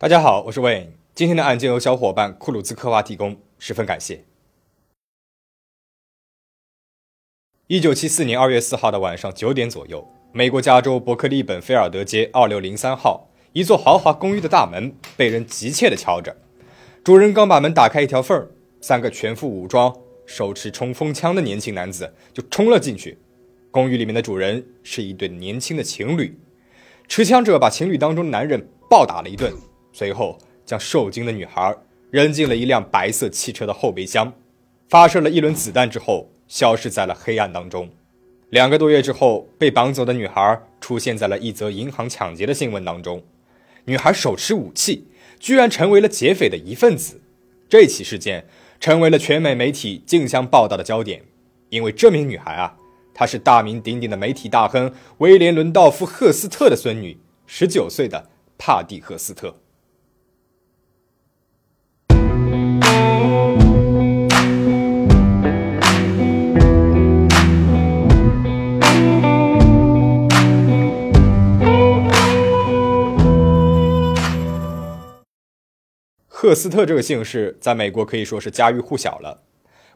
大家好，我是 Wayne。今天的案件由小伙伴库鲁兹科娃提供，十分感谢。一九七四年二月四号的晚上九点左右，美国加州伯克利本菲尔德街二六零三号一座豪华公寓的大门被人急切地敲着。主人刚把门打开一条缝儿，三个全副武装、手持冲锋枪的年轻男子就冲了进去。公寓里面的主人是一对年轻的情侣，持枪者把情侣当中的男人暴打了一顿。随后，将受惊的女孩扔进了一辆白色汽车的后备箱，发射了一轮子弹之后，消失在了黑暗当中。两个多月之后，被绑走的女孩出现在了一则银行抢劫的新闻当中。女孩手持武器，居然成为了劫匪的一份子。这起事件成为了全美媒体竞相报道的焦点，因为这名女孩啊，她是大名鼎鼎的媒体大亨威廉·伦道夫·赫斯特的孙女，十九岁的帕蒂·赫斯特。赫斯特这个姓氏在美国可以说是家喻户晓了。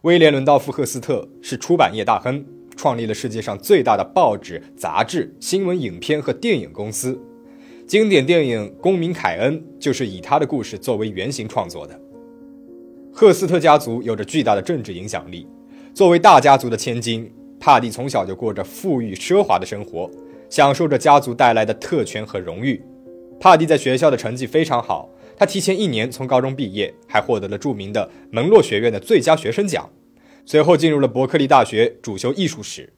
威廉·伦道夫·赫斯特是出版业大亨，创立了世界上最大的报纸、杂志、新闻、影片和电影公司。经典电影《公民凯恩》就是以他的故事作为原型创作的。赫斯特家族有着巨大的政治影响力。作为大家族的千金，帕蒂从小就过着富裕奢华的生活，享受着家族带来的特权和荣誉。帕蒂在学校的成绩非常好。他提前一年从高中毕业，还获得了著名的门洛学院的最佳学生奖。随后进入了伯克利大学，主修艺术史。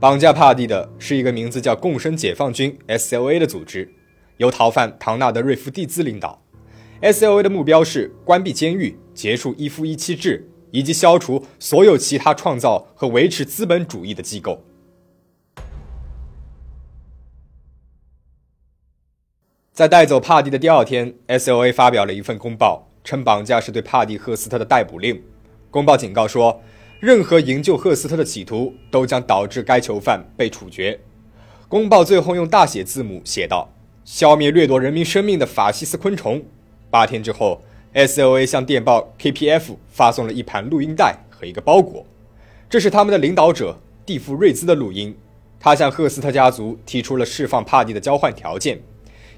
绑架帕蒂的是一个名字叫共生解放军 （S.L.A.） 的组织，由逃犯唐纳德·瑞夫蒂兹领导。S.L.A. 的目标是关闭监狱、结束一夫一妻制，以及消除所有其他创造和维持资本主义的机构。在带走帕蒂的第二天，S.O.A. 发表了一份公报，称绑架是对帕蒂·赫斯特的逮捕令。公报警告说，任何营救赫斯特的企图都将导致该囚犯被处决。公报最后用大写字母写道：“消灭掠夺人民生命的法西斯昆虫。”八天之后，S.O.A. 向电报 K.P.F. 发送了一盘录音带和一个包裹，这是他们的领导者蒂夫·瑞兹的录音。他向赫斯特家族提出了释放帕蒂的交换条件。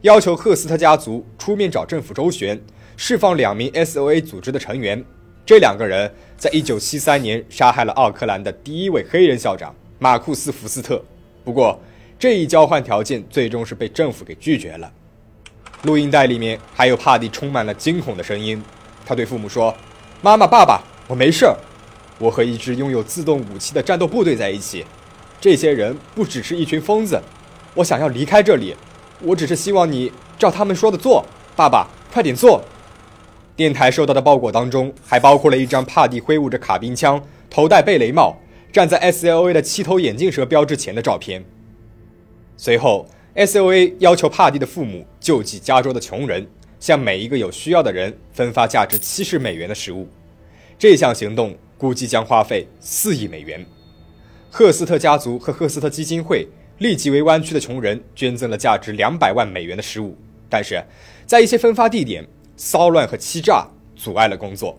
要求赫斯特家族出面找政府周旋，释放两名 S.O.A 组织的成员。这两个人在1973年杀害了奥克兰的第一位黑人校长马库斯·福斯特。不过，这一交换条件最终是被政府给拒绝了。录音带里面还有帕蒂充满了惊恐的声音。他对父母说：“妈妈、爸爸，我没事儿。我和一支拥有自动武器的战斗部队在一起。这些人不只是一群疯子。我想要离开这里。”我只是希望你照他们说的做，爸爸，快点做。电台收到的包裹当中还包括了一张帕蒂挥舞着卡宾枪、头戴贝雷帽、站在 S.L.A 的七头眼镜蛇标志前的照片。随后，S.O.A 要求帕蒂的父母救济加州的穷人，向每一个有需要的人分发价值七十美元的食物。这项行动估计将花费四亿美元。赫斯特家族和赫斯特基金会。立即为湾区的穷人捐赠了价值两百万美元的食物，但是在一些分发地点，骚乱和欺诈阻碍了工作。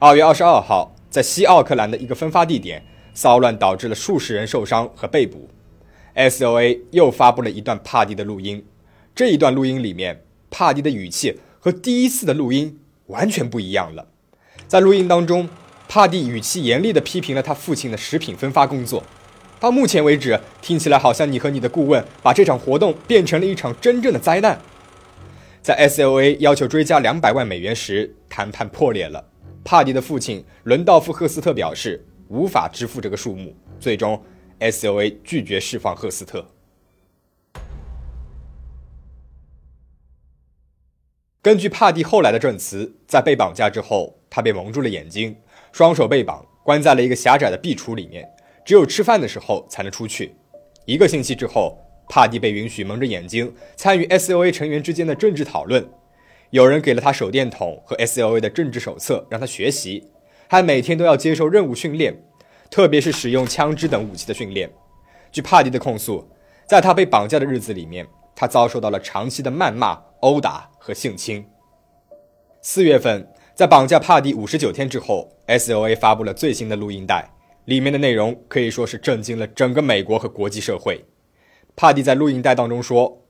二月二十二号，在西奥克兰的一个分发地点，骚乱导致了数十人受伤和被捕。S.O.A. 又发布了一段帕蒂的录音，这一段录音里面，帕蒂的语气和第一次的录音完全不一样了。在录音当中，帕蒂语气严厉地批评了他父亲的食品分发工作。到目前为止，听起来好像你和你的顾问把这场活动变成了一场真正的灾难。在 S.L.A 要求追加两百万美元时，谈判破裂了。帕蒂的父亲伦道夫·赫斯特表示无法支付这个数目，最终 S.L.A 拒绝释放赫斯特。根据帕蒂后来的证词，在被绑架之后，他被蒙住了眼睛，双手被绑，关在了一个狭窄的壁橱里面。只有吃饭的时候才能出去。一个星期之后，帕蒂被允许蒙着眼睛参与 S.O.A 成员之间的政治讨论。有人给了他手电筒和 S.O.A 的政治手册让他学习，还每天都要接受任务训练，特别是使用枪支等武器的训练。据帕蒂的控诉，在他被绑架的日子里面，他遭受到了长期的谩骂殴打和性侵。四月份，在绑架帕蒂五十九天之后，S.O.A 发布了最新的录音带，里面的内容可以说是震惊了整个美国和国际社会。帕蒂在录音带当中说：“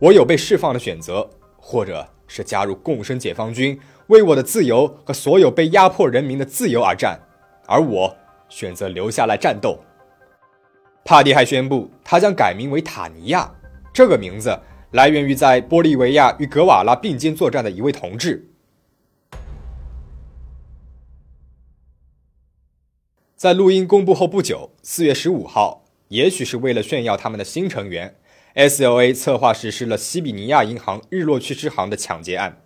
我有被释放的选择，或者是加入共生解放军，为我的自由和所有被压迫人民的自由而战，而我选择留下来战斗。”帕蒂还宣布，他将改名为塔尼亚。这个名字来源于在玻利维亚与格瓦拉并肩作战的一位同志。在录音公布后不久，四月十五号，也许是为了炫耀他们的新成员，S.O.A 策划实施了西比尼亚银行日落区支行的抢劫案。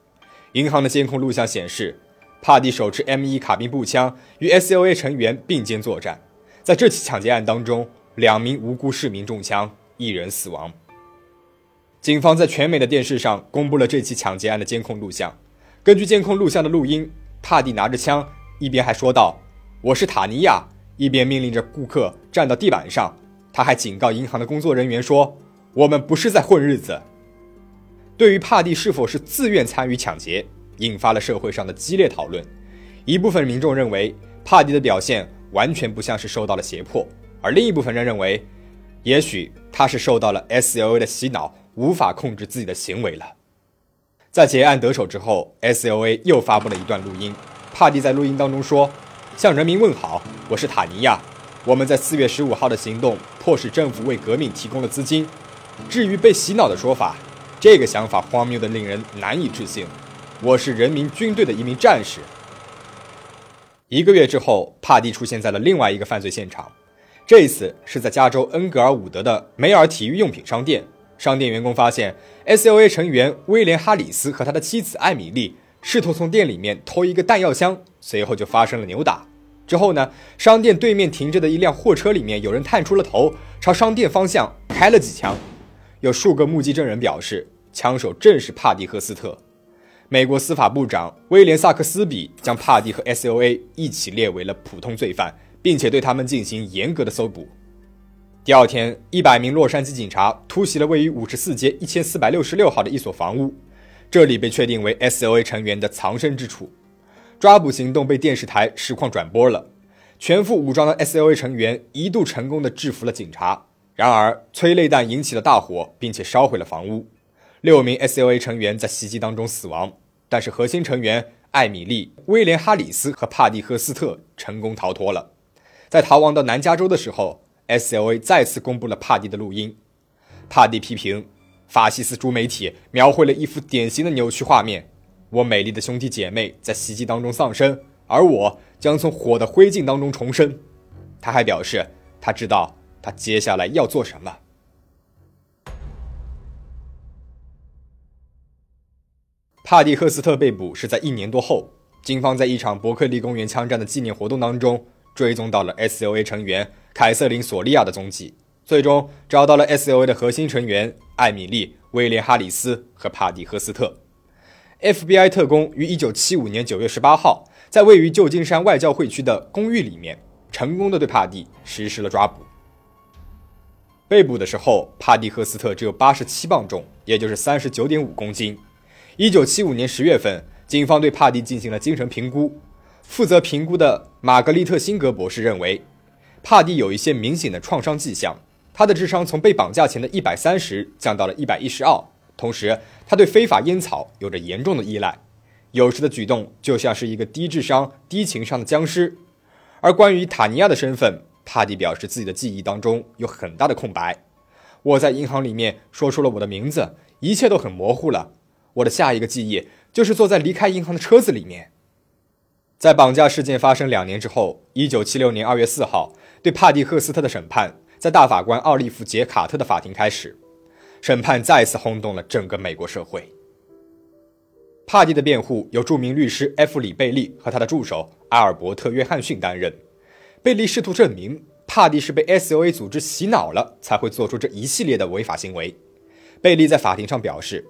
银行的监控录像显示，帕蒂手持 M1 卡宾步枪与 S.O.A 成员并肩作战。在这起抢劫案当中，两名无辜市民中枪，一人死亡。警方在全美的电视上公布了这起抢劫案的监控录像。根据监控录像的录音，帕蒂拿着枪，一边还说道：“我是塔尼亚”，一边命令着顾客站到地板上。他还警告银行的工作人员说：“我们不是在混日子。”对于帕蒂是否是自愿参与抢劫，引发了社会上的激烈讨论。一部分民众认为，帕蒂的表现完全不像是受到了胁迫。而另一部分人认为，也许他是受到了 S.O.A 的洗脑，无法控制自己的行为了。在结案得手之后，S.O.A 又发布了一段录音。帕蒂在录音当中说：“向人民问好，我是塔尼亚。我们在四月十五号的行动迫使政府为革命提供了资金。至于被洗脑的说法，这个想法荒谬的令人难以置信。我是人民军队的一名战士。”一个月之后，帕蒂出现在了另外一个犯罪现场。这一次是在加州恩格尔伍德的梅尔体育用品商店，商店员工发现 S.O.A 成员威廉·哈里斯和他的妻子艾米丽试图从店里面偷一个弹药箱，随后就发生了扭打。之后呢，商店对面停着的一辆货车里面有人探出了头，朝商店方向开了几枪。有数个目击证人表示，枪手正是帕蒂·赫斯特。美国司法部长威廉·萨克斯比将帕蒂和 S.O.A 一起列为了普通罪犯。并且对他们进行严格的搜捕。第二天，一百名洛杉矶警察突袭了位于五十四街一千四百六十六号的一所房屋，这里被确定为 S.O.A 成员的藏身之处。抓捕行动被电视台实况转播了，全副武装的 S.O.A 成员一度成功的制服了警察，然而催泪弹引起了大火，并且烧毁了房屋。六名 S.O.A 成员在袭击当中死亡，但是核心成员艾米丽、威廉·哈里斯和帕蒂·赫斯特成功逃脱了。在逃亡到南加州的时候，S.O.A 再次公布了帕蒂的录音。帕蒂批评法西斯主媒体描绘了一幅典型的扭曲画面：我美丽的兄弟姐妹在袭击当中丧生，而我将从火的灰烬当中重生。他还表示，他知道他接下来要做什么。帕蒂·赫斯特被捕是在一年多后，警方在一场伯克利公园枪战的纪念活动当中。追踪到了 S.O.A 成员凯瑟琳·索利亚的踪迹，最终找到了 S.O.A 的核心成员艾米丽·威廉·哈里斯和帕蒂·赫斯特。F.B.I 特工于1975年9月18号，在位于旧金山外教会区的公寓里面，成功的对帕蒂实施了抓捕。被捕的时候，帕蒂·赫斯特只有87磅重，也就是39.5公斤。1975年10月份，警方对帕蒂进行了精神评估。负责评估的玛格丽特·辛格博士认为，帕蒂有一些明显的创伤迹象。他的智商从被绑架前的一百三十降到了一百一十二，同时他对非法烟草有着严重的依赖，有时的举动就像是一个低智商、低情商的僵尸。而关于塔尼亚的身份，帕蒂表示自己的记忆当中有很大的空白。我在银行里面说出了我的名字，一切都很模糊了。我的下一个记忆就是坐在离开银行的车子里面。在绑架事件发生两年之后，一九七六年二月四号，对帕蒂·赫斯特的审判在大法官奥利弗·杰卡特的法庭开始。审判再次轰动了整个美国社会。帕蒂的辩护由著名律师 F. 里贝利和他的助手阿尔伯特·约翰逊担任。贝利试图证明帕蒂是被 S.O.A 组织洗脑了，才会做出这一系列的违法行为。贝利在法庭上表示，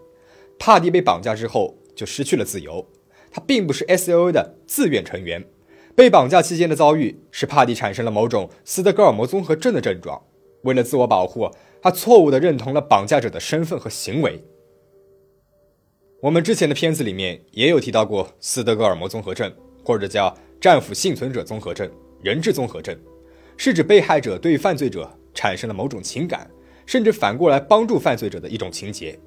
帕蒂被绑架之后就失去了自由。他并不是 S.O.A 的自愿成员，被绑架期间的遭遇使帕蒂产生了某种斯德哥尔摩综合症的症状。为了自我保护，他错误地认同了绑架者的身份和行为。我们之前的片子里面也有提到过斯德哥尔摩综合症，或者叫战俘幸存者综合症、人质综合症，是指被害者对犯罪者产生了某种情感，甚至反过来帮助犯罪者的一种情节。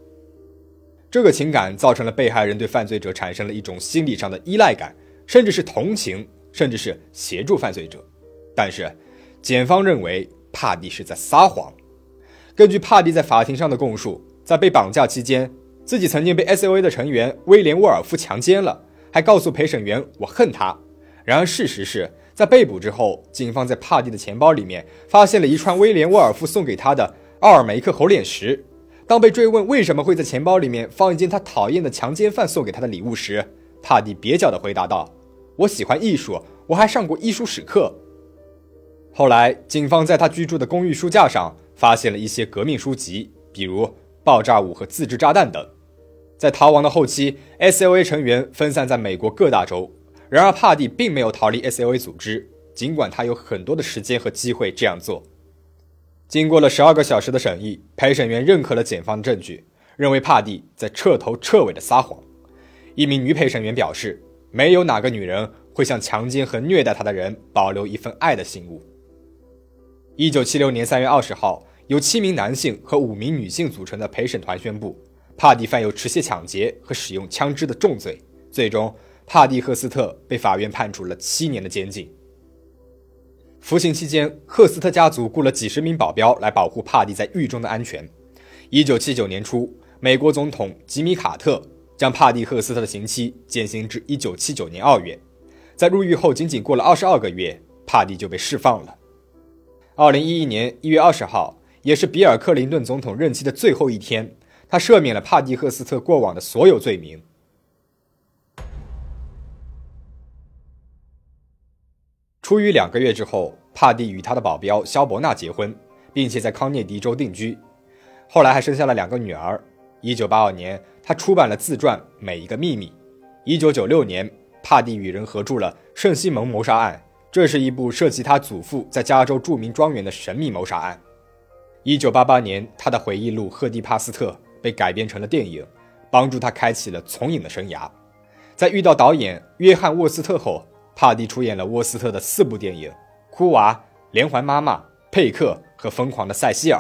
这个情感造成了被害人对犯罪者产生了一种心理上的依赖感，甚至是同情，甚至是协助犯罪者。但是，检方认为帕蒂是在撒谎。根据帕蒂在法庭上的供述，在被绑架期间，自己曾经被 S.O.A 的成员威廉·沃尔夫强奸了，还告诉陪审员“我恨他”。然而，事实是在被捕之后，警方在帕蒂的钱包里面发现了一串威廉·沃尔夫送给他的奥尔梅克猴脸石。当被追问为什么会在钱包里面放一件他讨厌的强奸犯送给他的礼物时，帕蒂蹩脚地回答道：“我喜欢艺术，我还上过艺术史课。”后来，警方在他居住的公寓书架上发现了一些革命书籍，比如《爆炸物和自制炸弹》等。在逃亡的后期，S.O.A 成员分散在美国各大洲。然而，帕蒂并没有逃离 S.O.A 组织，尽管他有很多的时间和机会这样做。经过了十二个小时的审议，陪审员认可了检方的证据，认为帕蒂在彻头彻尾的撒谎。一名女陪审员表示：“没有哪个女人会向强奸和虐待她的人保留一份爱的信物。”一九七六年三月二十号，由七名男性和五名女性组成的陪审团宣布，帕蒂犯有持械抢劫和使用枪支的重罪。最终，帕蒂·赫斯特被法院判处了七年的监禁。服刑期间，赫斯特家族雇了几十名保镖来保护帕蒂在狱中的安全。一九七九年初，美国总统吉米·卡特将帕蒂·赫斯特的刑期减刑至一九七九年二月。在入狱后仅仅过了二十二个月，帕蒂就被释放了。二零一一年一月二十号，也是比尔·克林顿总统任期的最后一天，他赦免了帕蒂·赫斯特过往的所有罪名。出狱两个月之后，帕蒂与他的保镖肖伯纳结婚，并且在康涅狄格州定居。后来还生下了两个女儿。一九八二年，他出版了自传《每一个秘密》。一九九六年，帕蒂与人合著了《圣西蒙谋杀案》。这是一部涉及他祖父在加州著名庄园的神秘谋杀案。一九八八年，他的回忆录《赫蒂帕斯特》被改编成了电影，帮助他开启了从影的生涯。在遇到导演约翰沃斯特后，帕蒂出演了沃斯特的四部电影：《哭娃》《连环妈妈》《佩克》和《疯狂的塞西尔》。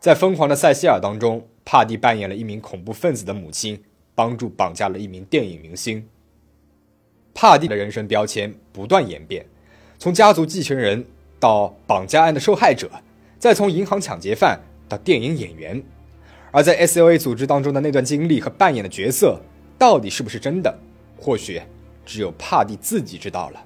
在《疯狂的塞西尔》当中，帕蒂扮演了一名恐怖分子的母亲，帮助绑架了一名电影明星。帕蒂的人生标签不断演变。从家族继承人到绑架案的受害者，再从银行抢劫犯到电影演员，而在 S.O.A 组织当中的那段经历和扮演的角色，到底是不是真的？或许只有帕蒂自己知道了。